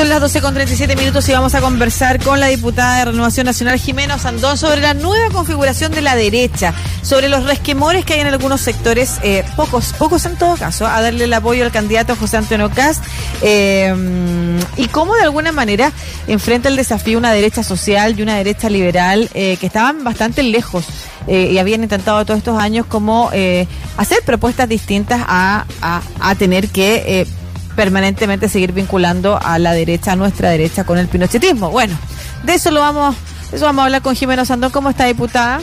Son las 12 con 37 minutos y vamos a conversar con la diputada de Renovación Nacional, Jimena Sandón, sobre la nueva configuración de la derecha, sobre los resquemores que hay en algunos sectores, eh, pocos, pocos en todo caso, a darle el apoyo al candidato José Antonio Cast, eh, y cómo de alguna manera enfrenta el desafío una derecha social y una derecha liberal eh, que estaban bastante lejos y habían intentado todos estos años como hacer propuestas distintas a, a, a tener que permanentemente seguir vinculando a la derecha, a nuestra derecha, con el pinochetismo. Bueno, de eso lo vamos, eso vamos a hablar con Jimena Sandón. ¿Cómo está, diputada?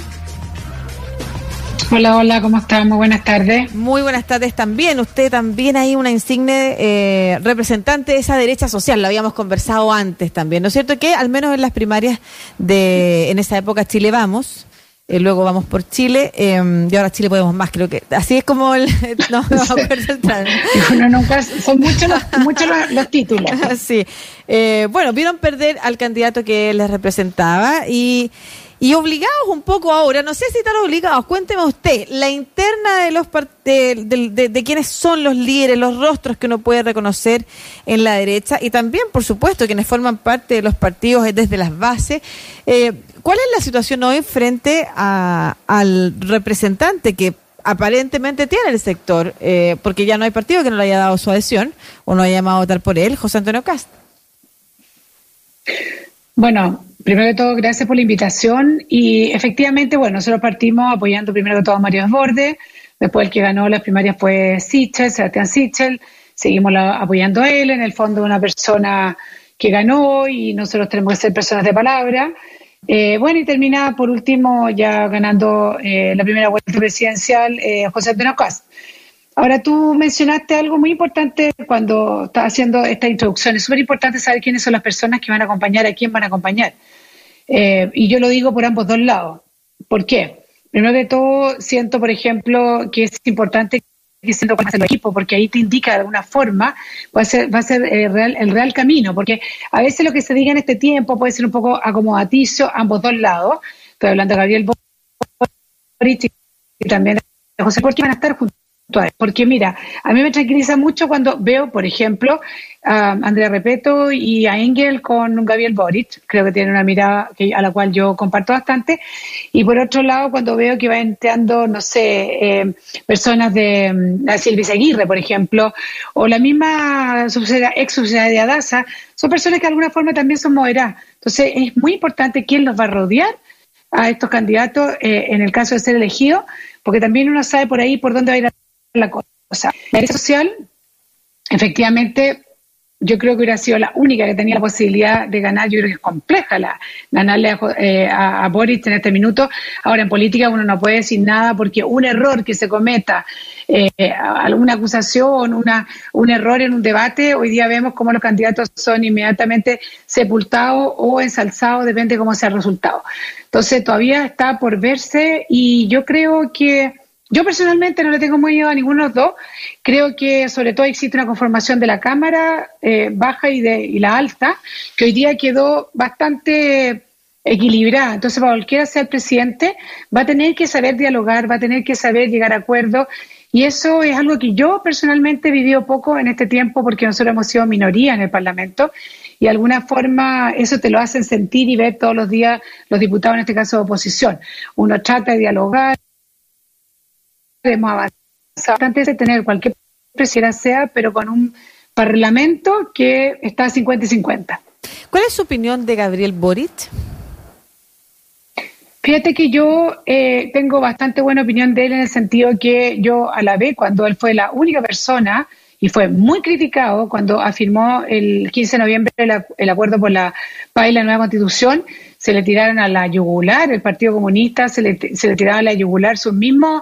Hola, hola, ¿cómo está? Muy buenas tardes. Muy buenas tardes también. Usted también hay una insigne eh, representante de esa derecha social, lo habíamos conversado antes también, ¿no es cierto? Que al menos en las primarias de, en esa época Chile Vamos, eh, luego vamos por Chile em, y ahora Chile podemos más, creo que así es como el, no me acuerdo nunca, son muchos los, muchos los, títulos. sí. Eh, bueno, vieron perder al candidato que les representaba y y obligados un poco ahora, no sé si están obligados, cuénteme usted, la interna de los de, de, de, quienes son los líderes, los rostros que uno puede reconocer en la derecha y también, por supuesto, quienes forman parte de los partidos desde las bases. Eh, ¿Cuál es la situación hoy frente a, al representante que aparentemente tiene el sector, eh, porque ya no hay partido que no le haya dado su adhesión o no haya llamado a votar por él, José Antonio Cast? Bueno, Primero de todo, gracias por la invitación. Y efectivamente, bueno, nosotros partimos apoyando primero de todo a Mario Desbordes. Después el que ganó las primarias fue Sichel, Sebastián Sichel. Seguimos apoyando a él. En el fondo, una persona que ganó y nosotros tenemos que ser personas de palabra. Eh, bueno, y termina por último ya ganando eh, la primera vuelta presidencial eh, José Antonio. Ahora tú mencionaste algo muy importante cuando estás haciendo esta introducción. Es súper importante saber quiénes son las personas que van a acompañar, a quién van a acompañar. Eh, y yo lo digo por ambos dos lados. ¿Por qué? Primero de todo, siento, por ejemplo, que es importante que siendo con el equipo, porque ahí te indica de alguna forma va a ser, va a ser eh, real, el real camino, porque a veces lo que se diga en este tiempo puede ser un poco acomodaticio ambos dos lados. Estoy hablando de Gabriel Boric y también de José Porque van a estar juntos porque mira, a mí me tranquiliza mucho cuando veo, por ejemplo, a Andrea Repeto y a Engel con Gabriel Boric, creo que tiene una mirada que, a la cual yo comparto bastante, y por otro lado, cuando veo que va entrando, no sé, eh, personas de la Silvia Aguirre, por ejemplo, o la misma ex subsidiaria de Adasa, son personas que de alguna forma también son moderadas. Entonces, es muy importante quién los va a rodear a estos candidatos eh, en el caso de ser elegidos, porque también uno sabe por ahí por dónde va a ir a la cosa. La red social, efectivamente, yo creo que hubiera sido la única que tenía la posibilidad de ganar. Yo creo que es compleja la, ganarle a, eh, a, Boris en este minuto. Ahora, en política uno no puede decir nada porque un error que se cometa, eh, alguna acusación, una, un error en un debate, hoy día vemos cómo los candidatos son inmediatamente sepultados o ensalzados, depende de cómo sea el resultado. Entonces, todavía está por verse y yo creo que yo personalmente no le tengo muy miedo a ninguno de los dos. Creo que sobre todo existe una conformación de la Cámara eh, baja y, de, y la alta, que hoy día quedó bastante equilibrada. Entonces, para cualquiera sea el presidente, va a tener que saber dialogar, va a tener que saber llegar a acuerdos. Y eso es algo que yo personalmente he vivido poco en este tiempo porque nosotros hemos sido minoría en el Parlamento y de alguna forma eso te lo hacen sentir y ver todos los días los diputados, en este caso de oposición. Uno trata de dialogar hemos avanzado antes de tener cualquier presidente sea, pero con un parlamento que está 50 y 50. ¿Cuál es su opinión de Gabriel Boric? Fíjate que yo eh, tengo bastante buena opinión de él en el sentido que yo a la vez, cuando él fue la única persona y fue muy criticado cuando afirmó el 15 de noviembre el, acuerdo por la paz y la nueva constitución, se le tiraron a la yugular, el Partido Comunista se le, se le tiraron a la yugular sus mismos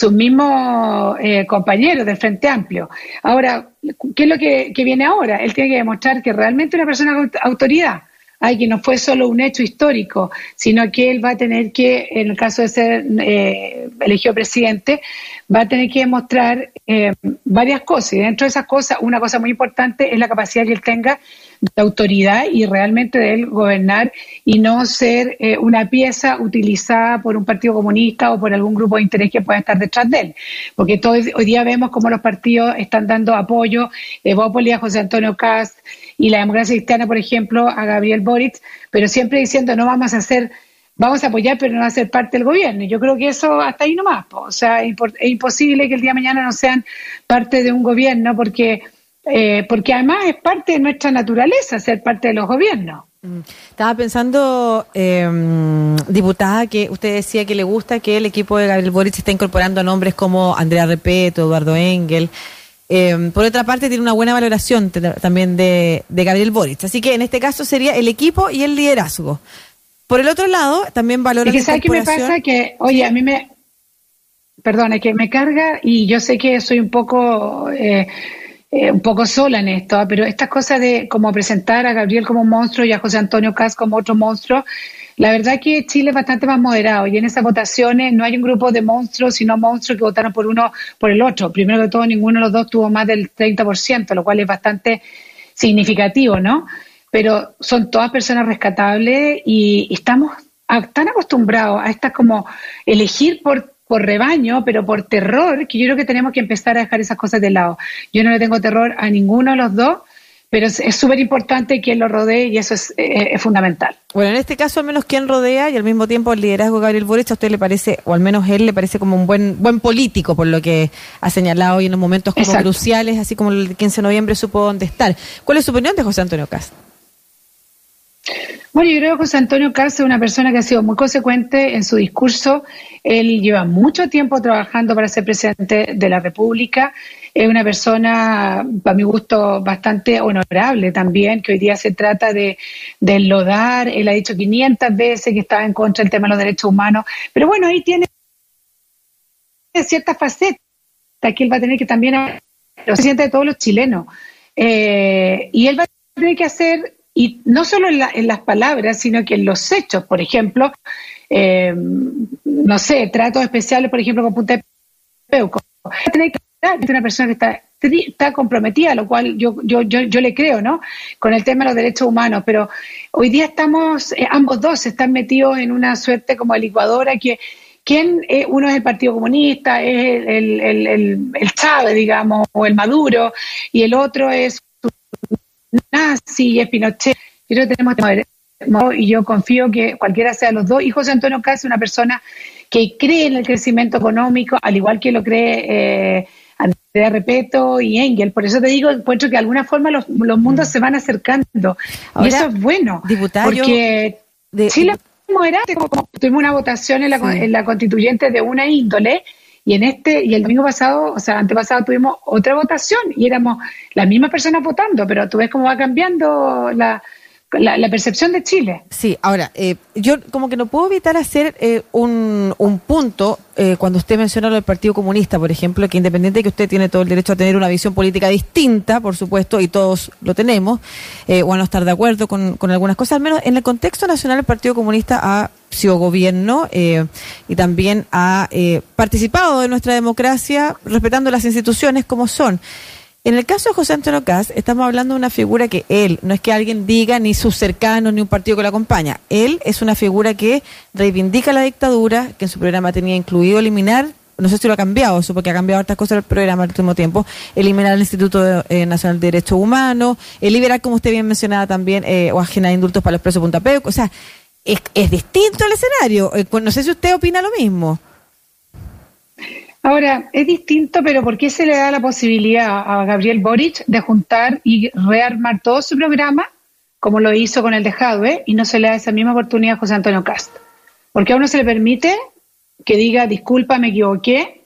sus mismos eh, compañeros del Frente Amplio. Ahora, ¿qué es lo que, viene ahora? Él tiene que demostrar que realmente una persona con autoridad. ay, que no fue solo un hecho histórico, sino que él va a tener que, en el caso de ser eh, elegido presidente, va a tener que demostrar eh, varias cosas. Y dentro de esas cosas, una cosa muy importante es la capacidad que él tenga de autoridad y realmente de él gobernar y no ser eh, una pieza utilizada por un partido comunista o por algún grupo de interés que pueda estar detrás de él. Porque todo, hoy día vemos cómo los partidos están dando apoyo, de Bópoli a José Antonio Cast y la democracia cristiana, por ejemplo, a Gabriel Boric, pero siempre diciendo no vamos a hacer vamos a apoyar, pero no a ser parte del gobierno. Yo creo que eso hasta ahí nomás. O sea, es imposible que el día de mañana no sean parte de un gobierno porque eh, porque además es parte de nuestra naturaleza ser parte de los gobiernos. Mm. Estaba pensando, em, diputada, que usted decía que le gusta que el equipo de Gabriel Boric esté incorporando nombres como Andrea Repeto, Eduardo Engel. Em, por otra parte, tiene una buena valoración también de, Gabriel Boric. Así que en este caso sería el equipo y el liderazgo. Por el otro lado, también valora. ¿Y ¿Sabes qué me pasa? Que, oye, a mí me. Perdona, que me carga y yo sé que soy un poco. Eh, eh, un poco sola en esto, ¿ah? pero estas cosas de como presentar a Gabriel como un monstruo y a José Antonio Cas como otro monstruo, la verdad que Chile es bastante más moderado y en esas votaciones no hay un grupo de monstruos, sino monstruos que votaron por uno por el otro. Primero de todo, ninguno de los dos tuvo más del 30%, lo cual es bastante significativo, ¿no? Pero son todas personas rescatables y estamos tan acostumbrados a estas como elegir por por rebaño, pero por terror, que yo creo que tenemos que empezar a dejar esas cosas de lado. Yo no le tengo terror a ninguno de los dos, pero es súper importante quien lo rodee y eso eh, es, fundamental. Bueno, en este caso al menos quien rodea y al mismo tiempo el liderazgo de Gabriel Boric a usted le parece, o al menos él le parece como un buen buen político por lo que ha señalado y en los momentos como cruciales, así como el 15 de noviembre supo dónde estar. ¿Cuál es su opinión de José Antonio Castro? Bueno, yo creo que José Antonio Cárcel es una persona que ha sido muy consecuente en su discurso. Él lleva mucho tiempo trabajando para ser presidente de la República. Es una persona, para mi gusto, bastante honorable también, que hoy día se trata de, de enlodar. Él ha dicho 500 veces que estaba en contra del tema de los derechos humanos. Pero bueno, ahí tiene ciertas facetas que él va a tener que también lo presidente de todos los chilenos. Eh, y él va a tener que hacer y no solo en, las palabras, sino que en los hechos. Por ejemplo, eh, no sé, tratos especiales, por ejemplo, con Punta de Peuco. Es una persona que está, está comprometida, lo cual yo, yo, yo, yo le creo, ¿no? Con el tema de los derechos humanos. Pero hoy día estamos, eh, ambos dos están metidos en una suerte como licuadora que ¿Quién? Eh, uno es el Partido Comunista, es el, el, el, el, Chávez, digamos, o el Maduro, y el otro es nazi y Pinochet. Yo tenemos y yo confío que cualquiera sea los dos. Y José Antonio Casi, una persona que cree en el crecimiento económico, al igual que lo cree eh, Andrea Repeto y Engel. Por eso te digo, encuentro que de alguna forma los, mundos mm. se van acercando. y eso es bueno. porque Chile tuvimos una votación en la, en la constituyente de una índole y en este, y el domingo pasado, o sea, antepasado tuvimos otra votación y éramos las mismas personas votando, pero tú ves cómo va cambiando la, la, percepción de Chile. Sí, ahora, eh, yo como que no puedo evitar hacer eh, un, un, punto eh, cuando usted menciona lo del Partido Comunista, por ejemplo, que independiente de que usted tiene todo el derecho a tener una visión política distinta, por supuesto, y todos lo tenemos, o a no estar de acuerdo con, con, algunas cosas, al menos en el contexto nacional el Partido Comunista ha sido gobierno y también ha participado de nuestra democracia respetando las instituciones como son. En el caso de José Antonio Caz, estamos hablando de una figura que él, no es que alguien diga ni sus cercanos ni un partido que lo acompaña, él es una figura que reivindica la dictadura, que en su programa tenía incluido eliminar, no sé si lo ha cambiado eso, porque ha cambiado otras cosas el programa al último tiempo, eliminar el Instituto eh, Nacional de Derechos Humanos, el liberar, como usted bien mencionaba también, eh, o agenar indultos para los presos de o sea, es, es distinto el escenario. Eh, no sé si usted opina lo mismo. Ahora, es distinto, pero ¿por qué se le da la posibilidad a Gabriel Boric de juntar y rearmar todo su programa, como lo hizo con el de Jadwe, y no se le da esa misma oportunidad a José Antonio Cast? Porque a uno se le permite que diga, disculpa, me equivoqué,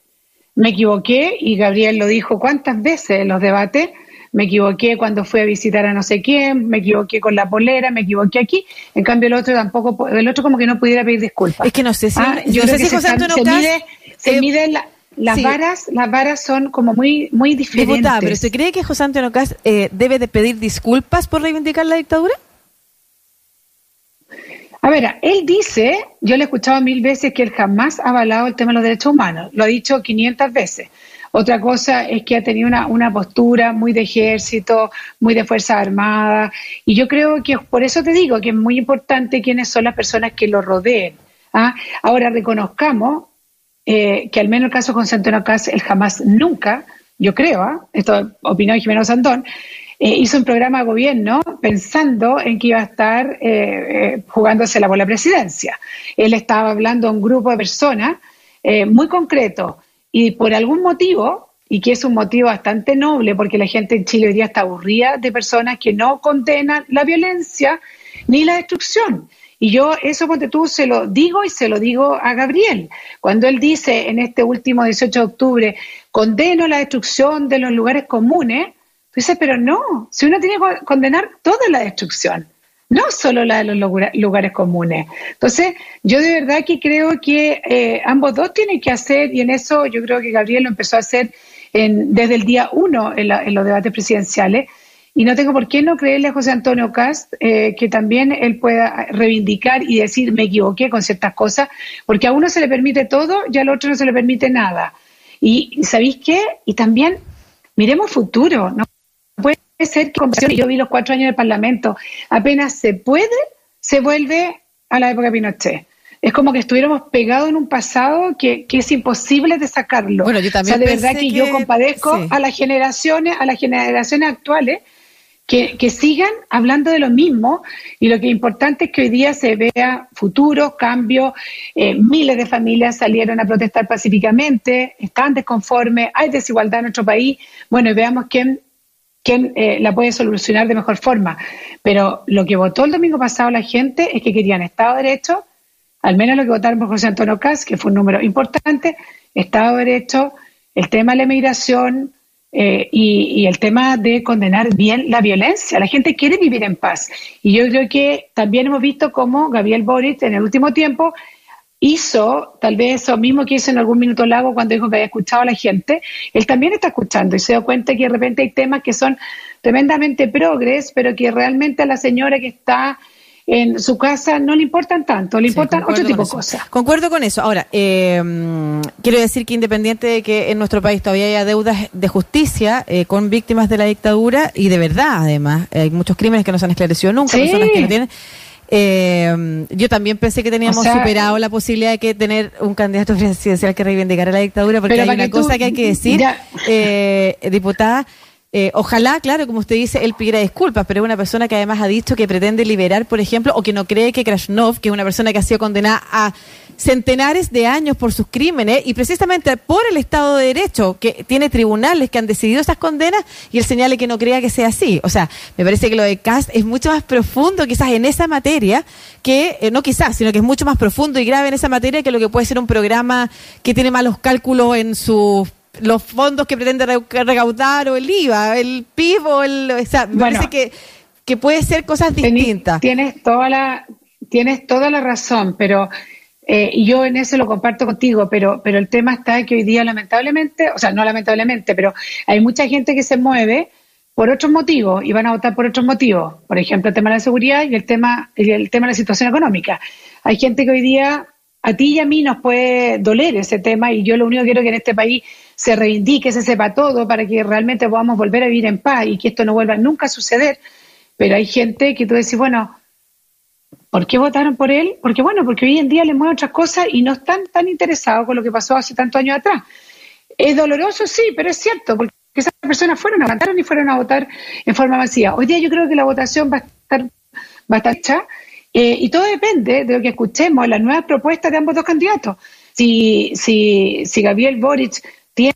me equivoqué, y Gabriel lo dijo cuántas veces en los debates, me equivoqué cuando fui a visitar a no sé quién, me equivoqué con la polera, me equivoqué aquí. En cambio, el otro tampoco, el otro como que no pudiera pedir disculpas. Es que no sé si, ah, yo sé si José Antonio se, mide, se mide la, las varas, las varas son como muy, muy diferentes. Diputada, pero ¿se cree que José Antonio Cast eh, debe de pedir disculpas por reivindicar la dictadura? A ver, él dice, yo le he escuchado mil veces que él jamás ha avalado el tema de los derechos humanos, lo ha dicho 500 veces. Otra cosa es que ha tenido una, una postura muy de ejército, muy de Fuerzas Armadas, y yo creo que por eso te digo que es muy importante quiénes son las personas que lo rodeen. ¿ah? Ahora reconozcamos eh, que al menos el caso con Antonio Cas, él jamás, nunca, yo creo, ¿ah? esto opinó Jimeno Santón, eh, hizo un programa de gobierno pensando en que iba a estar eh, jugándose la bola presidencia. Él estaba hablando a un grupo de personas muy concreto y por algún motivo, y que es un motivo bastante noble, porque la gente en Chile hoy día está aburrida de personas que no condenan la violencia ni la destrucción. Y yo eso, ponte tú, se lo digo y se lo digo a Gabriel. Cuando él dice en este último 18 de octubre, condeno la destrucción de los lugares comunes, tú dices, pero no, si uno tiene que condenar toda la destrucción no solo la de los lugares comunes. Entonces, yo de verdad que creo que eh, ambos dos tienen que hacer, y en eso yo creo que Gabriel lo empezó a hacer desde el día uno en, los debates presidenciales, y no tengo por qué no creerle a José Antonio Cast eh, que también él pueda reivindicar y decir me equivoqué con ciertas cosas, porque a uno se le permite todo y al otro no se le permite nada. Y ¿sabéis qué? Y también miremos futuro, ¿no? Puede ser que yo vi los cuatro años del Parlamento, apenas se puede, se vuelve a la época de Pinochet. Es como que estuviéramos pegados en un pasado que, es imposible de sacarlo. Bueno, yo también. O sea, de verdad que, yo compadezco a las generaciones, a las generaciones actuales que, sigan hablando de lo mismo y lo que es importante es que hoy día se vea futuro, cambio, eh, miles de familias salieron a protestar pacíficamente, están desconformes, hay desigualdad en nuestro país, bueno, y veamos quién quién eh, la puede solucionar de mejor forma. Pero lo que votó el domingo pasado la gente es que querían Estado de Derecho, al menos lo que votaron por José Antonio Caz, que fue un número importante, Estado de Derecho, el tema de la emigración eh, y, y, el tema de condenar bien la violencia. La gente quiere vivir en paz. Y yo creo que también hemos visto cómo Gabriel Boric en el último tiempo hizo tal vez eso mismo que hizo en algún minuto lago cuando dijo que había escuchado a la gente, él también está escuchando y se da cuenta que de repente hay temas que son tremendamente progres, pero que realmente a la señora que está en su casa no le importan tanto, le importan otro tipo de cosas. Concuerdo con eso. Ahora, eh, quiero decir que independiente de que en nuestro país todavía haya deudas de justicia eh, con víctimas de la dictadura y de verdad, además, hay muchos crímenes que no se han esclarecido nunca, personas que no tienen eh, yo también pensé que teníamos superado la posibilidad de que tener un candidato presidencial que reivindicara la dictadura, porque hay una cosa que hay que decir, eh, diputada. Eh, ojalá, claro, como usted dice, él pidiera disculpas, pero es una persona que además ha dicho que pretende liberar, por ejemplo, o que no cree que Krasnov, que es una persona que ha sido condenada a centenares de años por sus crímenes y precisamente por el Estado de Derecho, que tiene tribunales que han decidido esas condenas y él señale que no crea que sea así. O sea, me parece que lo de Cast es mucho más profundo quizás en esa materia que, eh, no quizás, sino que es mucho más profundo y grave en esa materia que lo que puede ser un programa que tiene malos cálculos en sus los fondos que pretende recaudar o el IVA, el PIB o el... O sea, me parece que, que puede ser cosas distintas. Tienes toda la, tienes toda la razón, pero eh, y yo en eso lo comparto contigo, pero, pero el tema está que hoy día lamentablemente, o sea, no lamentablemente, pero hay mucha gente que se mueve por otros motivos y van a votar por otros motivos. Por ejemplo, el tema de la seguridad y el tema, el tema de la situación económica. Hay gente que hoy día, a ti y a mí nos puede doler ese tema y yo lo único que quiero es que en este país se reivindique, se sepa todo para que realmente podamos volver a vivir en paz y que esto no vuelva nunca a suceder. Pero hay gente que tú decís, bueno, ¿Por qué votaron por él? Porque bueno, porque hoy en día le mueven otras cosas y no están tan interesados con lo que pasó hace tantos años atrás. Es doloroso, sí, pero es cierto, porque esas personas fueron a votar y fueron a votar en forma masiva. Hoy día yo creo que la votación va a estar, va hecha eh, y todo depende de lo que escuchemos, las nuevas propuestas de ambos dos candidatos. Si, si, si Gabriel Boric tiende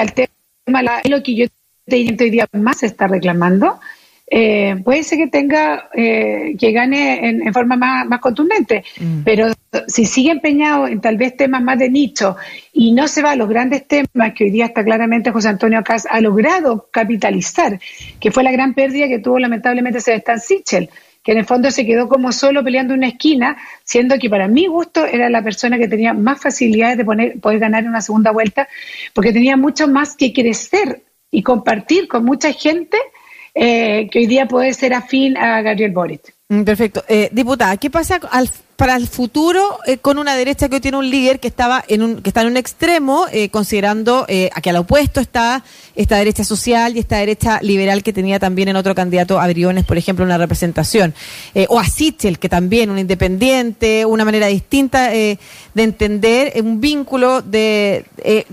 al tema, lo que yo te hoy día más se está reclamando, eh, puede ser que tenga, eh, que gane en, forma más, contundente, mm. pero si sigue empeñado en tal vez temas más de nicho y no se va a los grandes temas que hoy día está claramente José Antonio Cas ha logrado capitalizar, que fue la gran pérdida que tuvo lamentablemente Sebastián Sichel, que en el fondo se quedó como solo peleando una esquina, siendo que para mi gusto era la persona que tenía más facilidades de poner, poder ganar una segunda vuelta, porque tenía mucho más que crecer y compartir con mucha gente eh, que hoy día puede ser afín a Gabriel Boric. Mm, perfecto. Eh, diputada, ¿qué pasa al, para el futuro eh, con una derecha que hoy tiene un líder que estaba en un que está en un extremo, eh, considerando eh, a que al opuesto está esta derecha social y esta derecha liberal que tenía también en otro candidato a por ejemplo, una representación, o a Sichel, que también un independiente, una manera distinta de entender un vínculo de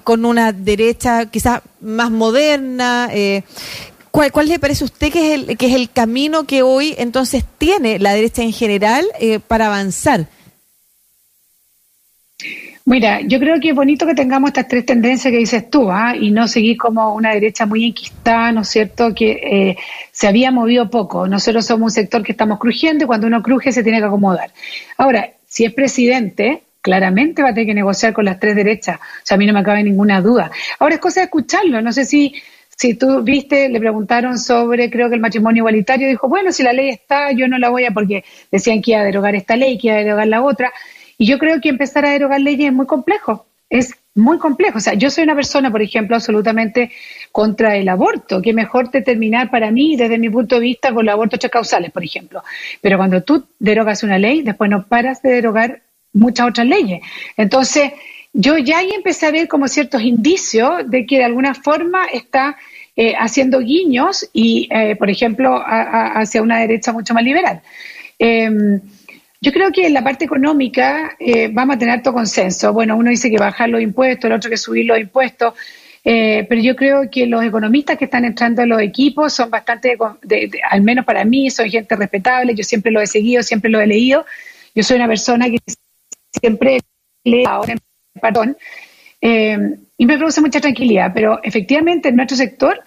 con una derecha quizás más moderna. ¿Cuál, ¿Cuál, le parece a usted que es, el, que es el camino que hoy entonces tiene la derecha en general eh, para avanzar? Mira, yo creo que es bonito que tengamos estas tres tendencias que dices tú, ¿ah? y no seguir como una derecha muy enquistada, ¿no es cierto?, que eh, se había movido poco. Nosotros somos un sector que estamos crujiendo y cuando uno cruje se tiene que acomodar. Ahora, si es presidente, claramente va a tener que negociar con las tres derechas. O sea, a mí no me cabe ninguna duda. Ahora es cosa de escucharlo. No sé si si tú viste, le preguntaron sobre, creo que el matrimonio igualitario, dijo, bueno, si la ley está, yo no la voy a, porque decían que iba a derogar esta ley, que iba a derogar la otra. Y yo creo que empezar a derogar leyes es muy complejo, es muy complejo. O sea, yo soy una persona, por ejemplo, absolutamente contra el aborto, que mejor determinar para mí, desde mi punto de vista, con los abortos causales, por ejemplo. Pero cuando tú derogas una ley, después no paras de derogar muchas otras leyes. Entonces, yo ya ahí empecé a ver como ciertos indicios de que de alguna forma está eh, haciendo guiños y, eh, por ejemplo, hacia una derecha mucho más liberal. Em, yo creo que en la parte económica eh, vamos a tener alto consenso. Bueno, uno dice que bajar los impuestos, el otro que subir los impuestos, pero yo creo que los economistas que están entrando en los equipos son bastante, al menos para mí, son gente respetable, yo siempre lo he seguido, siempre lo he leído. Yo soy una persona que siempre lee ahora, perdón, eh, y me produce mucha tranquilidad, pero efectivamente en nuestro sector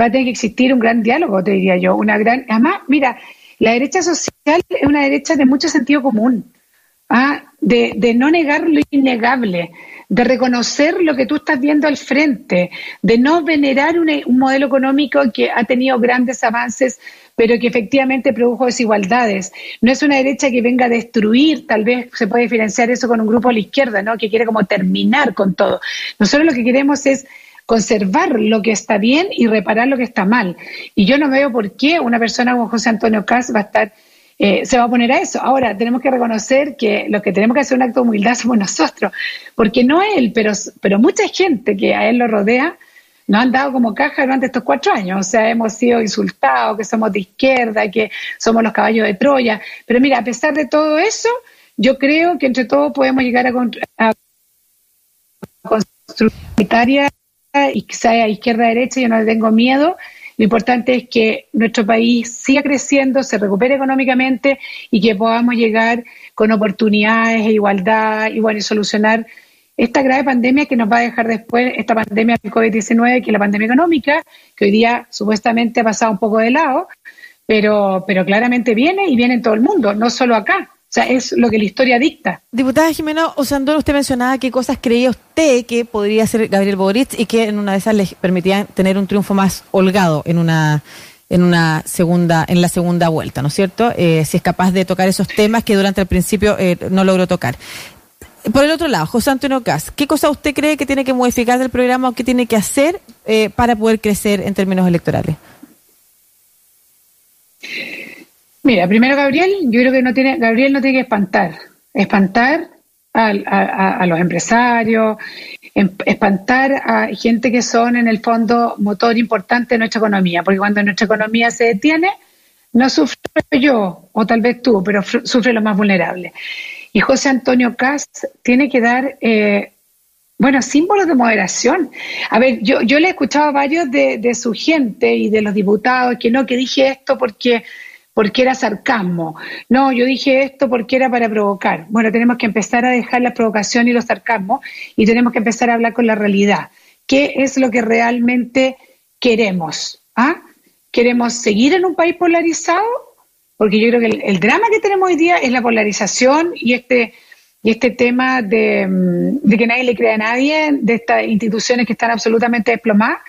va a tener que existir un gran diálogo, te diría yo, una gran, además, mira, la derecha social es una derecha de mucho sentido común, ¿ah? de, de no negar lo innegable, de reconocer lo que tú estás viendo al frente, de no venerar un, un modelo económico que ha tenido grandes avances pero que efectivamente produjo desigualdades. No es una derecha que venga a destruir, tal vez se puede diferenciar eso con un grupo a la izquierda, ¿no? que quiere como terminar con todo. Nosotros lo que queremos es conservar lo que está bien y reparar lo que está mal. Y yo no veo por qué una persona como José Antonio Cas va a estar eh, se va a poner a eso. Ahora, tenemos que reconocer que los que tenemos que hacer un acto de humildad somos nosotros, porque no él, pero, pero mucha gente que a él lo rodea nos han dado como caja durante estos cuatro años. O sea, hemos sido insultados, que somos de izquierda, que somos los caballos de Troya. Pero mira, a pesar de todo eso, yo creo que entre todos podemos llegar a, a construir y que sea izquierda-derecha, yo no le tengo miedo. Lo importante es que nuestro país siga creciendo, se recupere económicamente y que podamos llegar con oportunidades e igualdad y bueno, y solucionar esta grave pandemia que nos va a dejar después, esta pandemia del COVID-19, que es la pandemia económica, que hoy día supuestamente ha pasado un poco de lado, pero, pero claramente viene y viene en todo el mundo, no solo acá. O sea, es lo que la historia dicta. Diputada Jimena Osandón, usted mencionaba qué cosas creía usted que podría hacer Gabriel Boric y que en una de esas les permitían tener un triunfo más holgado en una en una segunda en la segunda vuelta, ¿no es cierto? Eh, si es capaz de tocar esos temas que durante el principio eh, no logró tocar. Por el otro lado, José Antonio Cas, ¿qué cosa usted cree que tiene que modificar del programa o qué tiene que hacer eh, para poder crecer en términos electorales? Mira, primero Gabriel, yo creo que no tiene, Gabriel no tiene que espantar, espantar a, los empresarios, em, espantar a gente que son en el fondo motor importante de nuestra economía, porque cuando nuestra economía se detiene, no sufro yo, o tal vez tú, pero sufre los más vulnerables. Y José Antonio Cast tiene que dar, eh, bueno, símbolos de moderación. A ver, yo, yo le he escuchado a varios de, su gente y de los diputados que no, que dije esto porque porque era sarcasmo. No, yo dije esto porque era para provocar. Bueno, tenemos que empezar a dejar la provocación y los sarcasmos y tenemos que empezar a hablar con la realidad. ¿Qué es lo que realmente queremos? ¿Ah? ¿Queremos seguir en un país polarizado porque yo creo que el, drama que tenemos hoy día es la polarización y este y este tema de, mm, de, que nadie le crea a nadie, de estas instituciones que están absolutamente desplomadas,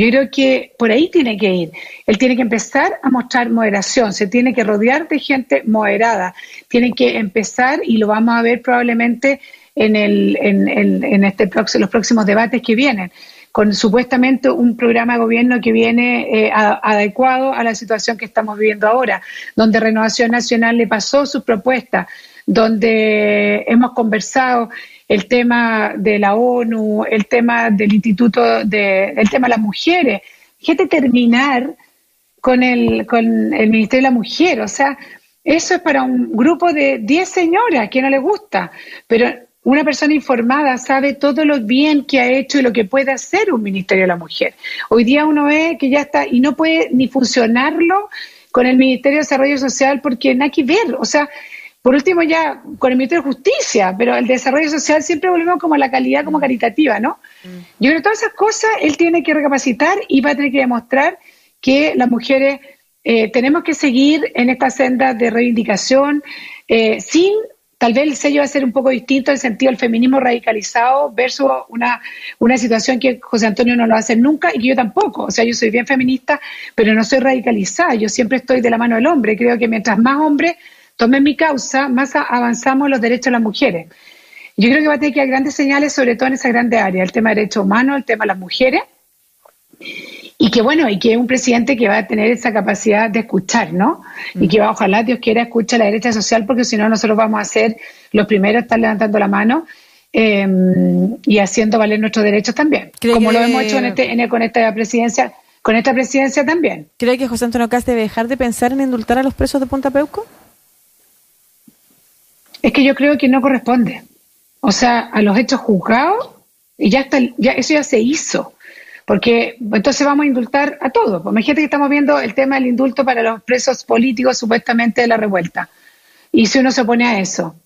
yo creo que por ahí tiene que ir. Él tiene que empezar a mostrar moderación, se tiene que rodear de gente moderada, tiene que empezar, y lo vamos a ver probablemente en, el, en, en este los próximos debates que vienen, con supuestamente un programa de gobierno que viene eh, adecuado a la situación que estamos viviendo ahora, donde Renovación Nacional le pasó sus propuestas, donde hemos conversado el tema de la ONU, el tema del Instituto, de, el tema de las mujeres. Fíjate terminar con el, con el Ministerio de la Mujer, o sea, eso es para un grupo de 10 señoras que no les gusta, pero una persona informada sabe todo lo bien que ha hecho y lo que puede hacer un Ministerio de la Mujer. Hoy día uno ve que ya está y no puede ni funcionarlo con el Ministerio de Desarrollo Social porque nada que ver. O sea, por último ya con el Ministerio de Justicia, pero el desarrollo social siempre volvemos como a la calidad como caritativa, ¿no? Mm. Yo creo que todas esas cosas él tiene que recapacitar y va a tener que demostrar que las mujeres eh, tenemos que seguir en esta senda de reivindicación eh, sin Tal vez el sello va a ser un poco distinto en el sentido del feminismo radicalizado versus una, una situación que José Antonio no lo hace nunca y que yo tampoco. O sea, yo soy bien feminista, pero no soy radicalizada. Yo siempre estoy de la mano del hombre. Creo que mientras más hombres tomen mi causa, más avanzamos en los derechos de las mujeres. Yo creo que va a tener que haber grandes señales, sobre todo en esa grande área, el tema de derechos humanos, el tema de las mujeres y que bueno, y que es un presidente que va a tener esa capacidad de escuchar, ¿no? Y que va, ojalá Dios quiera escuchar a la derecha social, porque si no nosotros vamos a ser los primeros a estar levantando la mano em, y haciendo valer nuestros derechos también, como lo hemos hecho en este, con esta presidencia, con esta presidencia también. ¿Cree que José Antonio Cast debe dejar de pensar en indultar a los presos de Punta Peuco? Es que yo creo que no corresponde. O sea, a los hechos juzgados, y ya está, ya eso ya se hizo. Porque entonces vamos a indultar a todos. Pues imagínate que estamos viendo el tema del indulto para los presos políticos supuestamente de la revuelta. Y si uno se opone a eso,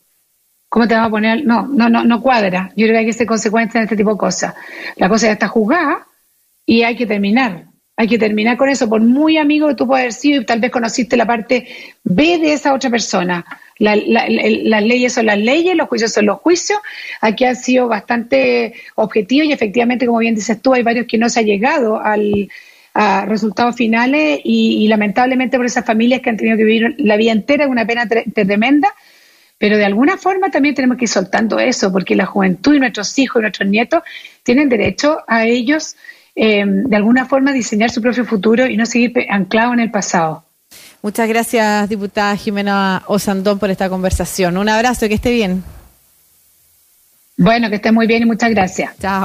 ¿cómo te vas a poner? No, no, no, no cuadra. Yo creo que hay que ser consecuente en este tipo de cosas. La cosa ya está juzgada y hay que terminar. Hay que terminar con eso, por muy amigo que tú puedas haber sido y tal vez conociste la parte B de esa otra persona. Las leyes son las leyes, los juicios son los juicios. Aquí ha sido bastante objetivo y efectivamente, como bien dices tú, hay varios que no se ha llegado al, a resultados finales y, lamentablemente por esas familias que han tenido que vivir la vida entera una pena tremenda. Pero de alguna forma también tenemos que ir soltando eso, porque la juventud y nuestros hijos y nuestros nietos tienen derecho a ellos Em, de alguna forma diseñar su propio futuro y no seguir anclado en el pasado. Muchas gracias, diputada Jimena Osandón, por esta conversación. Un abrazo, que esté bien. Bueno, que esté muy bien y muchas gracias. Chao.